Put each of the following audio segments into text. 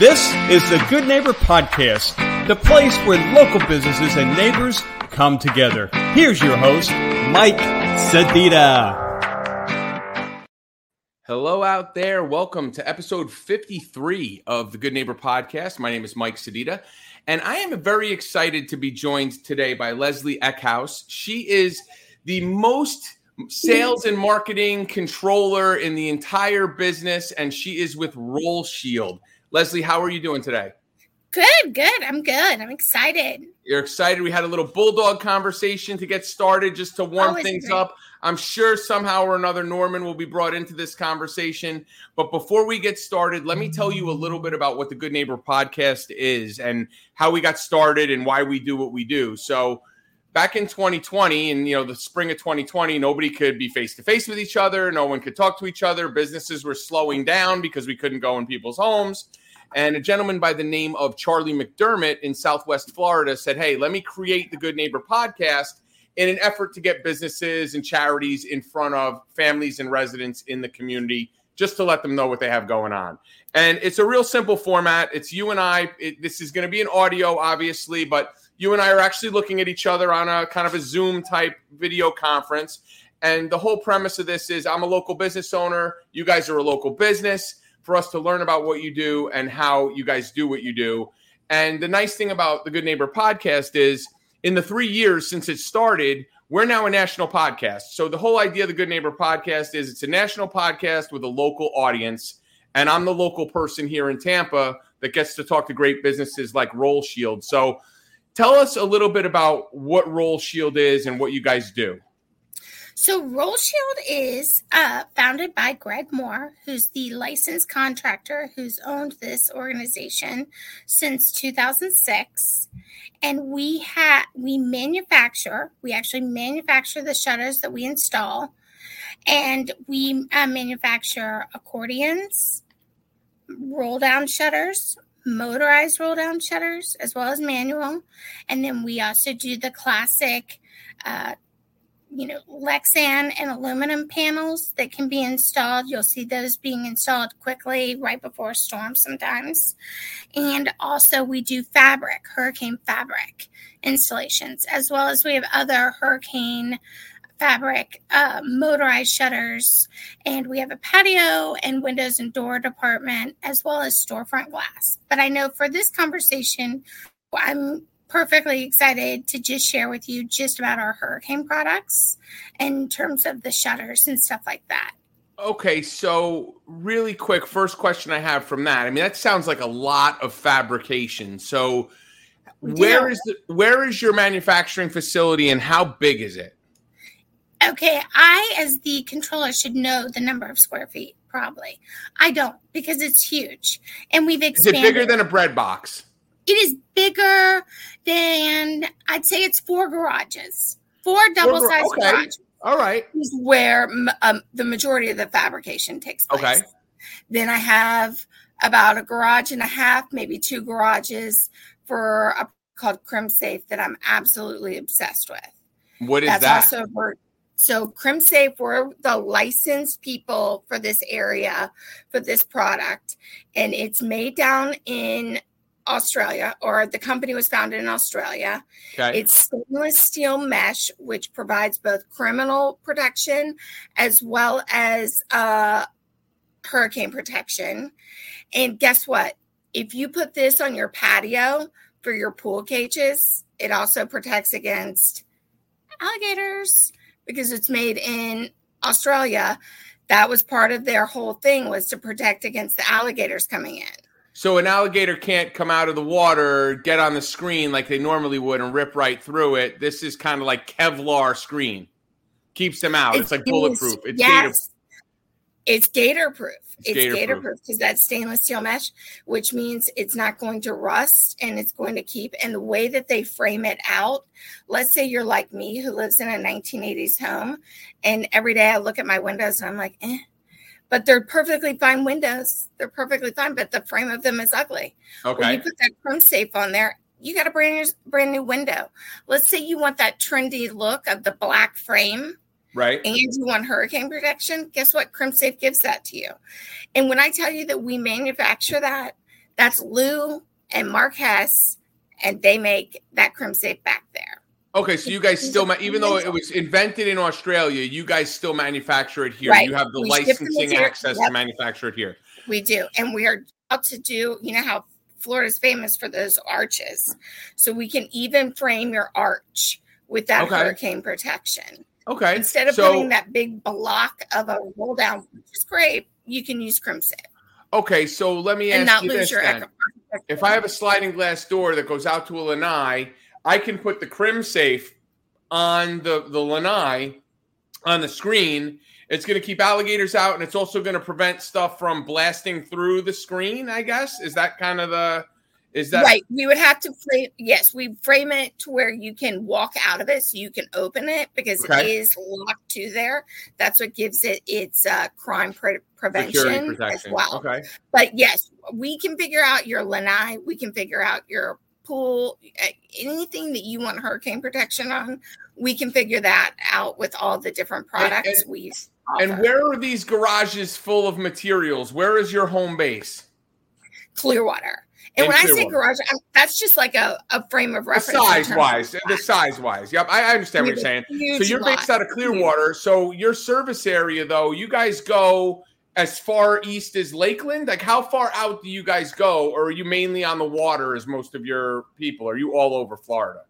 This is the Good Neighbor Podcast, the place where local businesses and neighbors come together. Here's your host, Mike Sedita. Hello out there. Welcome to episode 53 of the Good Neighbor Podcast. My name is Mike Sedita, and I am very excited to be joined today by Leslie Eckhouse. She is the most sales and marketing controller in the entire business, and she is with Roll Shield. Leslie, how are you doing today? Good, good. I'm good. I'm excited. You're excited. We had a little bulldog conversation to get started just to warm Always things great. up. I'm sure somehow or another Norman will be brought into this conversation. But before we get started, let me tell you a little bit about what the Good Neighbor podcast is and how we got started and why we do what we do. So, back in 2020 and you know the spring of 2020 nobody could be face to face with each other no one could talk to each other businesses were slowing down because we couldn't go in people's homes and a gentleman by the name of charlie mcdermott in southwest florida said hey let me create the good neighbor podcast in an effort to get businesses and charities in front of families and residents in the community just to let them know what they have going on and it's a real simple format it's you and i it, this is going to be an audio obviously but you and I are actually looking at each other on a kind of a Zoom type video conference. And the whole premise of this is I'm a local business owner. You guys are a local business for us to learn about what you do and how you guys do what you do. And the nice thing about the Good Neighbor podcast is in the three years since it started, we're now a national podcast. So the whole idea of the Good Neighbor podcast is it's a national podcast with a local audience. And I'm the local person here in Tampa that gets to talk to great businesses like Roll Shield. So Tell us a little bit about what Roll Shield is and what you guys do. So, Roll Shield is uh, founded by Greg Moore, who's the licensed contractor who's owned this organization since 2006. And we have we manufacture, we actually manufacture the shutters that we install, and we uh, manufacture accordions, roll down shutters, motorized roll down shutters as well as manual. And then we also do the classic, uh, you know, Lexan and aluminum panels that can be installed. You'll see those being installed quickly right before a storm sometimes. And also, we do fabric, hurricane fabric installations, as well as we have other hurricane fabric, uh, motorized shutters, and we have a patio and windows and door department, as well as storefront glass. But I know for this conversation, I'm perfectly excited to just share with you just about our hurricane products in terms of the shutters and stuff like that. Okay, so really quick, first question I have from that. I mean, that sounds like a lot of fabrication. So, where yeah. is the where is your manufacturing facility and how big is it? Okay, I, as the controller, should know the number of square feet. Probably, I don't because it's huge, and we've expanded. Is it bigger than a bread box? It is bigger than I'd say it's four garages, four double sized okay. garages. All right, is where um, the majority of the fabrication takes place. Okay. Then I have about a garage and a half, maybe two garages for a called CrimSafe that I'm absolutely obsessed with. What is That's that? also for so CrimSafe, we're the licensed people for this area for this product, and it's made down in Australia, or the company was founded in Australia. Okay. It's stainless steel mesh, which provides both criminal protection as well as uh, hurricane protection. And guess what? If you put this on your patio for your pool cages, it also protects against alligators, because it's made in Australia. That was part of their whole thing was to protect against the alligators coming in. So an alligator can't come out of the water, get on the screen like they normally would, and rip right through it. This is kind of like Kevlar screen, keeps them out. It's, it's like bulletproof. It's yes. It's gator proof. It's, it's gator proof because that's stainless steel mesh, which means it's not going to rust and it's going to keep. And the way that they frame it out, let's say you're like me who lives in a 1980s home, and every day I look at my windows and I'm like, eh. But they're perfectly fine windows. They're perfectly fine, but the frame of them is ugly. Okay. When you put that CrimSafe on there, you got a brand new, brand new window. Let's say you want that trendy look of the black frame Right. And you want hurricane protection, guess what? CrimSafe gives that to you. And when I tell you that we manufacture that, That's Lou and Mark Hess, and they make that Crimsafe back there. Okay, so you guys still, ma- even though it was invented in Australia, you guys still manufacture it here. Right. You have the We licensing access yep. to manufacture it here. We do. And we are about to do, you know how Florida's famous for those arches. So we can even frame your arch with that Okay. hurricane protection. Okay, Instead of so putting that big block of a roll down scrape, you can use Crimsafe. okay, so let me and ask not you lose this your then. If I have a sliding glass door that goes out to a lanai, I can put the Crimsafe on the the lanai on the screen. It's going to keep alligators out, and it's also going to prevent stuff from blasting through the screen. I guess is that kind of the is that right. We would have to frame. Yes, we frame it to where you can walk out of it, so you can open it because it Okay. is locked to there. That's what gives it its uh, crime pre- prevention as well. Okay, But yes, we can figure out your lanai. We can figure out your pool. uh, Anything that you want hurricane protection on, we can figure that out with all the different products we. and where are these garages full of materials? Where is your home base? Clearwater. And In when I say garage, I'm, that's just like a, a frame of reference. in size wise, the size wise. Yep, I I understand what you're saying. So you're based lot. out of Clearwater. So your service area, though, you guys go as far east as Lakeland. Like, how far out do you guys go, or are you mainly on the water as most of your people? Are you all over Florida?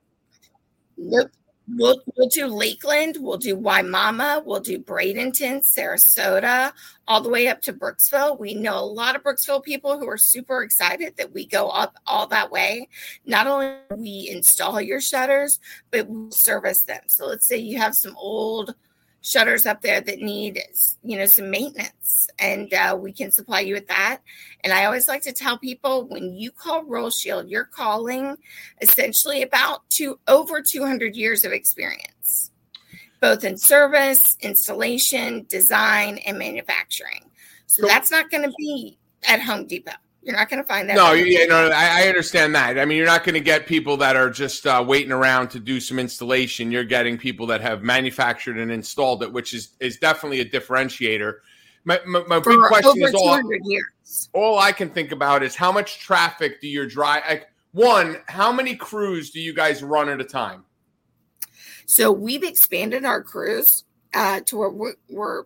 Nope. We'll, we'll do Lakeland, we'll do Wimauma, we'll do Bradenton, Sarasota, all the way up to Brooksville. We know a lot of Brooksville people who are super excited that we go up all that way. Not only we install your shutters, but we service them. So let's say you have some old shutters up there that need you know some maintenance and uh, we can supply you with that. And i always like to tell people when you call roll shield you're calling essentially about two over 200 years of experience both in service installation design and manufacturing. So So- that's not going to be at home depot you're not going to find that No, yeah, no, no, I, I understand that. I mean, you're not going to get people that are just uh, waiting around to do some installation. You're getting people that have manufactured and installed it, which is is definitely a differentiator. My, my, my big question is all years all I can think about is how much traffic do you drive? Like, one, how many crews do you guys run at a time? So we've expanded our crews uh, to where we're, we're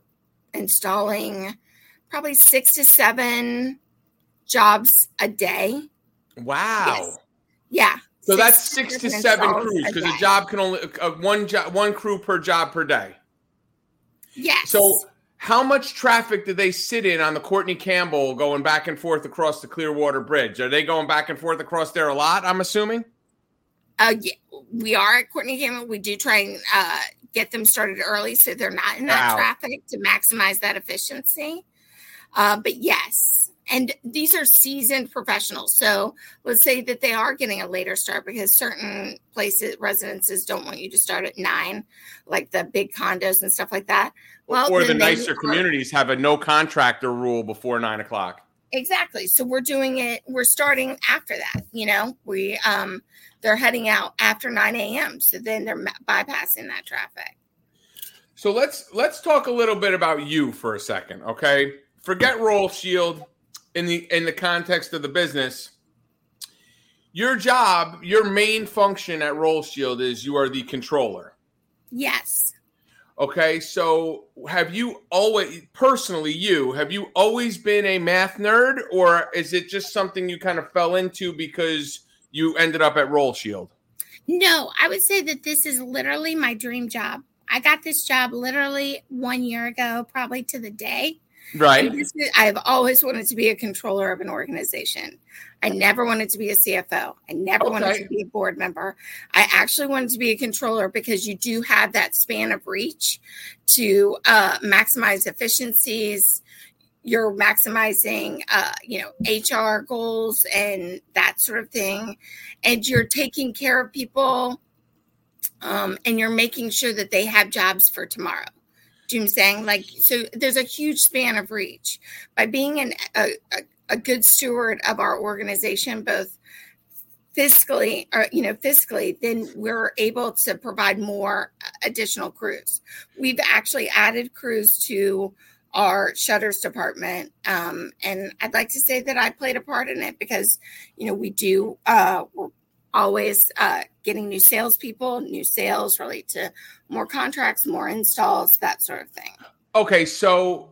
installing probably six to seven jobs a day. Wow. Yes. Yeah. So that's six to seven crews because a day. job can only uh, one job one crew per job per day. Yes. So how much traffic do they sit in on the Courtney Campbell going back and forth across the Clearwater Bridge? Are they going back and forth across there a lot? I'm assuming. uh, yeah, we are at Courtney Campbell. We do try and uh, get them started early so they're not in that Wow. traffic to maximize that efficiency. Uh, but yes, and these are seasoned professionals. So let's say that they are getting a later start because certain places, residences don't want you to start at nine, like the big condos and stuff like that. Well, or the nicer communities have a no contractor rule before nine o'clock. Exactly. So we're doing it. We're starting after that. You know, we um they're heading out after nine a.m. So then they're bypassing that traffic. So let's let's talk a little bit about you for a second, okay? Forget Roll Shield in the in the context of the business. Your job, your main function at Roll Shield is you are the controller. Yes. Okay, so have you always personally you have you always been a math nerd, or is it just something you kind of fell into because you ended up at Roll Shield? No, I would say that this is literally my dream job. I got this job literally one year ago, probably to the day. Right. And this is- I've always wanted to be a controller of an organization. I never wanted to be a CFO. I never wanted to be a board member. I actually wanted to be a controller because you do have that span of reach to uh, maximize efficiencies. You're maximizing, uh, you know, HR goals and that sort of thing, and you're taking care of people, um, and you're making sure that they have jobs for tomorrow. I'm saying? Like, so there's a huge span of reach by being an, a, a, a good steward of our organization, both fiscally or you know fiscally then we're able to provide more additional crews we've actually added crews to our shutters department. Um, and I'd like to say that I played a part in it because, you know, we do, uh, always uh, getting new salespeople, new sales relate to more contracts, more installs, that sort of thing. Okay. So,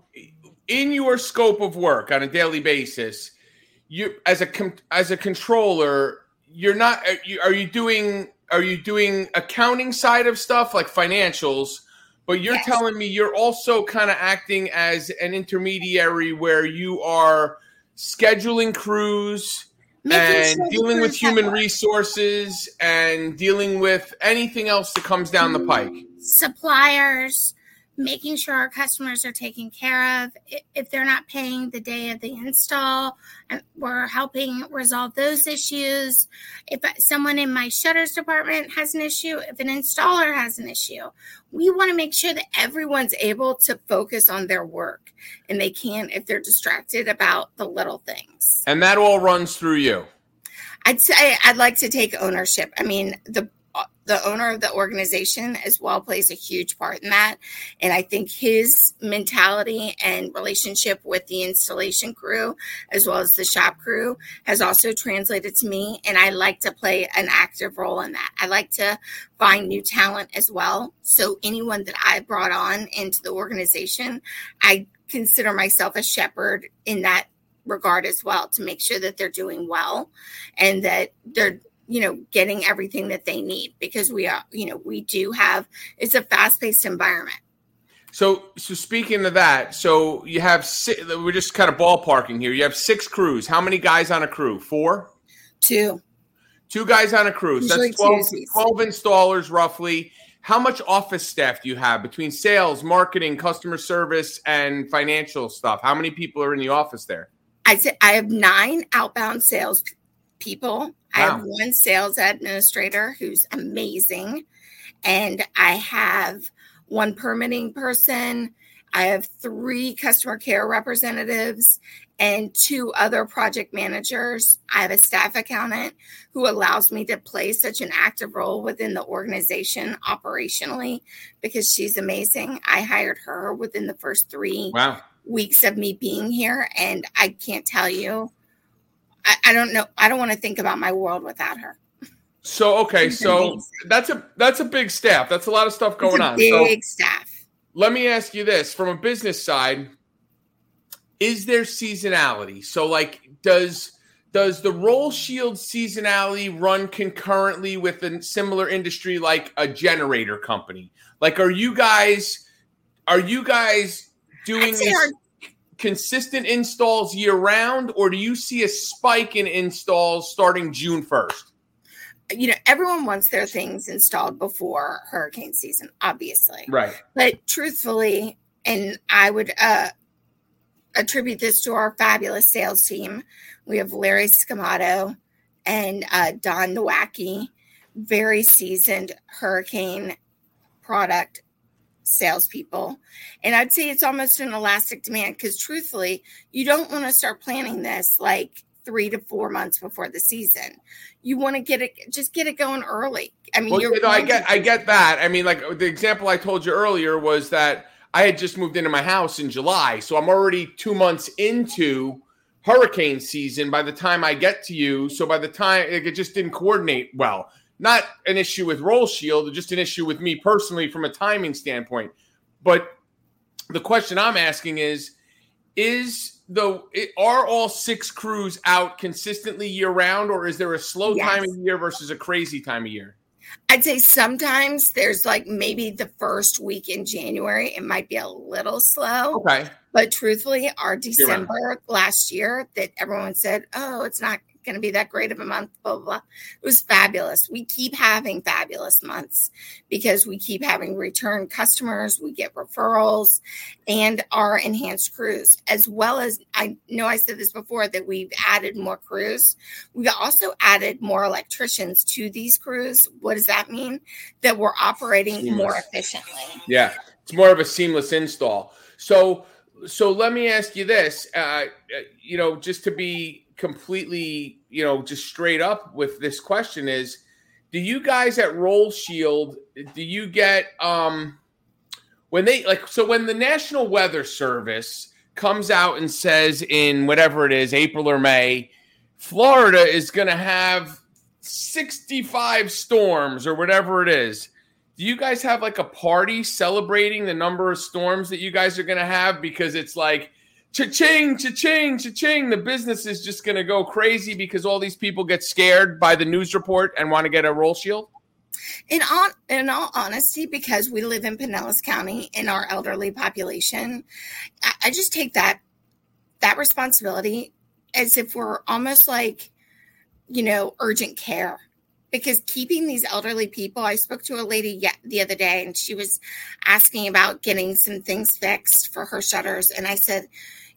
in your scope of work on a daily basis, you as a as a controller, you're not are you, are you doing are you doing accounting side of stuff like financials but you're yes. telling me you're also kind of acting as an intermediary where you are scheduling crews and sure dealing with human resources and dealing with anything else that comes down the pike. Suppliers, making sure our customers are taken care of. If they're not paying the day of the install, we're helping resolve those issues. If someone in my shutters department has an issue, if an installer has an issue, we want to make sure that everyone's able to focus on their work and they can't if they're distracted about the little things. And that all runs through you. I'd say I'd like to take ownership. I mean, the the owner of the organization as well plays a huge part in that. And I think his mentality and relationship with the installation crew, as well as the shop crew, has also translated to me. And I like to play an active role in that. I like to find new talent as well. So anyone that I brought on into the organization, I consider myself a shepherd in that regard as well to make sure that they're doing well and that they're you know getting everything that they need because we are you know we do have it's a fast-paced environment. So so speaking of that so you have six, we're just kind of ballparking here. You have six crews. How many guys on a crew? Four? Two. Two guys on a crew. So that's 12, 12 installers roughly. How much office staff do you have between sales marketing customer service and financial stuff? How many people are in the office there? I said i have nine outbound sales people I have one sales administrator who's amazing, and I have one permitting person. I have three customer care representatives and two other project managers. I have a staff accountant who allows me to play such an active role within the organization operationally because she's amazing. I hired her within the first three wow. weeks of me being here, and I can't tell you I, I don't know. I don't want to think about my world without her. So okay, so amazing. that's a that's a big staff. That's a lot of stuff going on. Big so, staff. Let me ask you this: from a business side, is there seasonality? So, like, does does the roll shield seasonality run concurrently with a similar industry like a generator company? Like, are you guys are you guys doing this? Our, consistent installs year round, or do you see a spike in installs starting June 1st? You know, everyone wants their things installed before hurricane season, obviously. Right. But truthfully, and I would uh, attribute this to our fabulous sales team. We have Larry Scamato and uh, Don Nowacki, very seasoned hurricane product salespeople. And I'd say it's almost an elastic demand because truthfully, you don't want to start planning this like three to four months before the season. You want to get it, just get it going early. I mean, well, you know, I get, I get that. I mean, like the example I told you earlier was that I had just moved into my house in July, so I'm already two months into hurricane season by the time I get to you. So by the time it just didn't coordinate well not an issue with Roll Shield, just an issue with me personally from a timing standpoint. But the question I'm asking is is the are all six crews out consistently year round or is there a slow yes. time of year versus a crazy time of year? I'd say sometimes there's like maybe the first week in January, it might be a little slow. Okay. But truthfully, our December last year that everyone said, oh, it's not going to be that great of a month, blah, blah, blah. It was fabulous. We keep having fabulous months because we keep having return customers, we get referrals, and our enhanced crews, as well as I know I said this before that we've added more crews. We've also added more electricians to these crews. What does that mean? That we're operating seamless. more efficiently. Yeah, it's more of a seamless install. So, so let me ask you this, uh, uh you know, just to be completely, you know, just straight up with this question is do you guys at Roll Shield do you get um when they like so when the National Weather Service comes out and says in whatever it is, April or May, Florida is going to have 65 storms or whatever it is. Do you guys have like a party celebrating the number of storms that you guys are going to have because it's like cha-ching, cha-ching, cha-ching. The business is just going to go crazy because all these people get scared by the news report and want to get a roll shield? In all, in all honesty, because we live in Pinellas County in our elderly population, I, I just take that that responsibility as if we're almost like, you know, urgent care. Because keeping these elderly people, I spoke to a lady yet the other day, and she was asking about getting some things fixed for her shutters, and I said,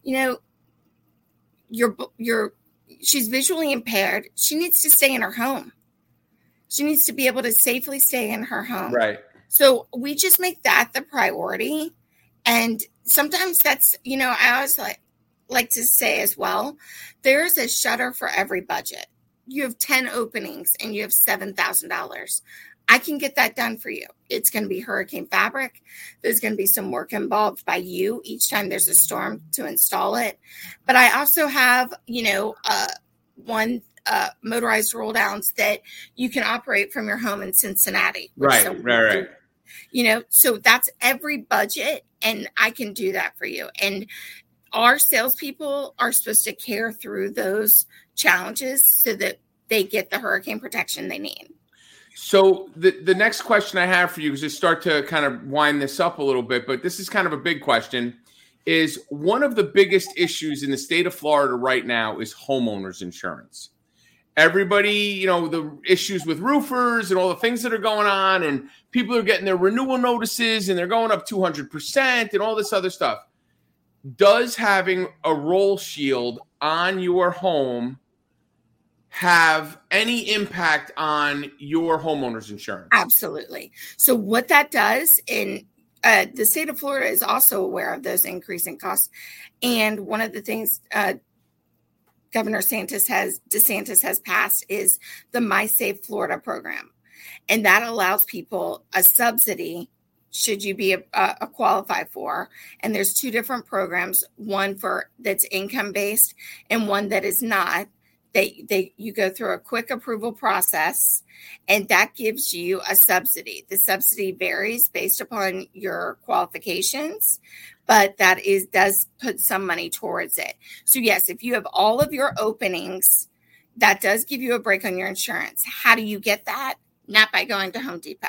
you know, you're you're she's visually impaired. She needs to stay in her home she needs to be able to safely stay in her home. Right. So we just make that the priority. And sometimes that's, you know, I always like like to say as well, there's a shutter for every budget. You have 10 openings and you have $7,000. I can get that done for you. It's going to be hurricane fabric. There's going to be some work involved by you each time there's a storm to install it. But I also have, you know, uh, one uh, motorized roll downs that you can operate from your home in Cincinnati. Right, so right, right. You know, so that's every budget, and I can do that for you. And our salespeople are supposed to care through those challenges so that they get the hurricane protection they need. So the the next question I have for you is to start to kind of wind this up a little bit, but this is kind of a big question. Is one of the biggest issues in the state of Florida right now is homeowners insurance everybody, you know, the issues with roofers and all the things that are going on, and people are getting their renewal notices and they're going up 200% and all this other stuff. Does having a roll shield on your home have any impact on your homeowner's insurance? Absolutely. So, what that does in uh, the state of Florida is also aware of those increasing costs. And one of the things uh, Governor Santis has DeSantis has passed is the My Safe Florida program, and that allows people a subsidy should you be a, a, qualify for and there's two different programs one for that's income based and one that is not they they you go through a quick approval process and that gives you a subsidy the subsidy varies based upon your qualifications but that is does put some money towards it. So yes, if you have all of your openings, that does give you a break on your insurance. How do you get that? Not by going to Home Depot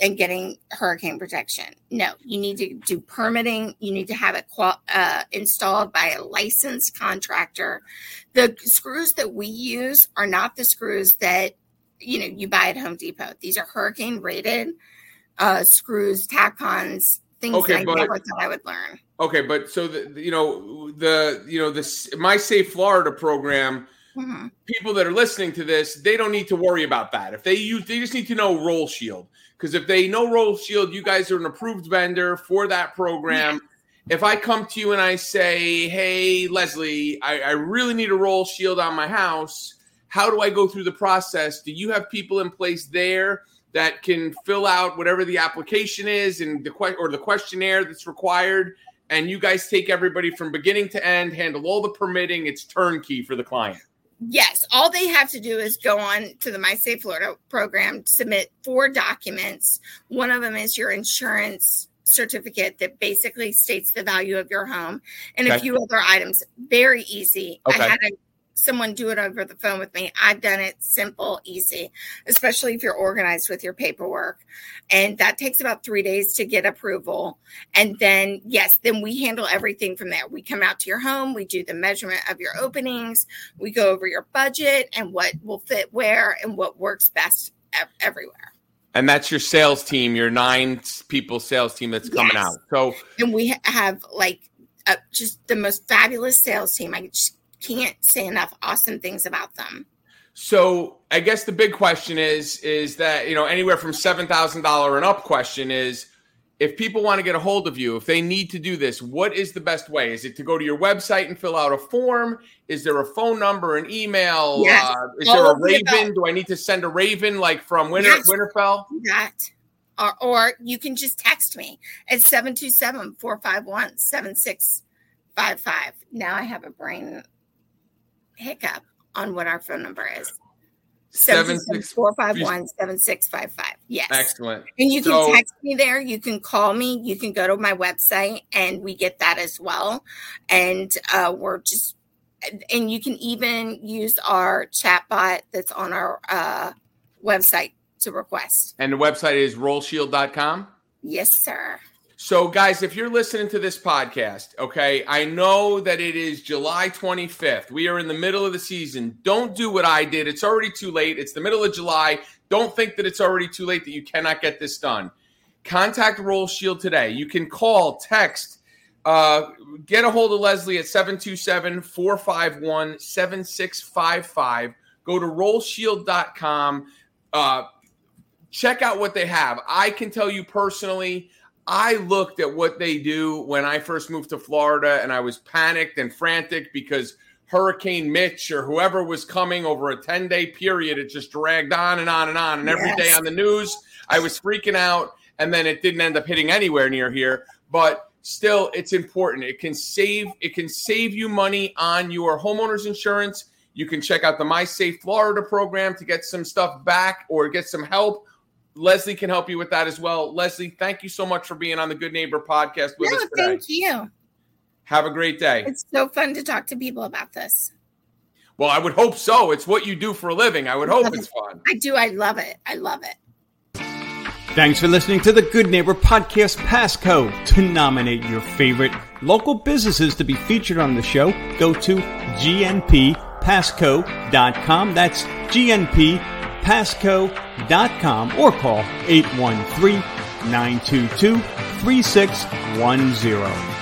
and getting hurricane protection. No, you need to do permitting. You need to have it qual- uh, installed by a licensed contractor. The screws that we use are not the screws that you know you buy at Home Depot. These are hurricane rated uh, screws, tack-ons things okay, I but, never thought I would learn. Okay, but so the you know the you know this My Safe Florida program. Mm-hmm. People that are listening to this, they don't need to worry about that. If they use, they just need to know Roll Shield because if they know Roll Shield, you guys are an approved vendor for that program. If I come to you and I say, "Hey, Leslie, I, I really need a Roll Shield on my house," how do I go through the process? Do you have people in place there? that can fill out whatever the application is and the que- or the questionnaire that's required and you guys take everybody from beginning to end handle all the permitting it's turnkey for the client yes all they have to do is go on to the my safe florida program submit four documents one of them is your insurance certificate that basically states the value of your home and okay. a few other items very easy okay. i had a someone do it over the phone with me. I've done it simple, easy, especially if you're organized with your paperwork. And that takes about three days to get approval. And then, yes, then we handle everything from there. We come out to your home, we do the measurement of your openings, we go over your budget and what will fit where and what works best everywhere. And that's your sales team, your nine people sales team that's coming yes. out. So, and we have like uh, just the most fabulous sales team. I just can't say enough awesome things about them. So I guess the big question is is that you know anywhere from seven thousand dollar and up question is if people want to get a hold of you, if they need to do this, what is the best way? Is it to go to your website and fill out a form? Is there a phone number, an email? Yes. Uh, is there a Raven? Do I need to send a Raven like from Winter yes. Winterfell? That or, or you can just text me at 727 451 7655. Now I have a brain hiccup on what our phone number is. 451 7655. Yes. Excellent. And you can so, text me there. You can call me. You can go to my website and we get that as well. And uh, we're just, and you can even use our chat bot that's on our uh, website to request. And the website is rollshield.com? Yes, sir. So, guys, if you're listening to this podcast, okay, I know that it is July 25th. We are in the middle of the season. Don't do what I did. It's already too late. It's the middle of July. Don't think that it's already too late that you cannot get this done. Contact Roll Shield today. You can call, text, uh, get a hold of Leslie at 727 451 7655. Go to rollshield.com. Uh, check out what they have. I can tell you personally, I looked at what they do when I first moved to Florida and I was panicked and frantic because Hurricane Mitch or whoever was coming over a 10 day period, it just dragged on and on and on. And every yes. day on the news, I was freaking out. And then it didn't end up hitting anywhere near here. But still, it's important. It can save, it can save you money on your homeowner's insurance. You can check out the My Safe Florida program to get some stuff back or get some help Leslie can help you with that as well. Leslie, thank you so much for being on the Good Neighbor podcast with no, us today. Thank you. Have a great day. It's so fun to talk to people about this. Well, I would hope so. It's what you do for a living. I would hope it's fun. I do. I love it. I love it. Thanks for listening to the Good Neighbor Podcast Pasco. To nominate your favorite local businesses to be featured on the show, go to gnppasco.com. That's GNP pasco.com or call 813 922 3610.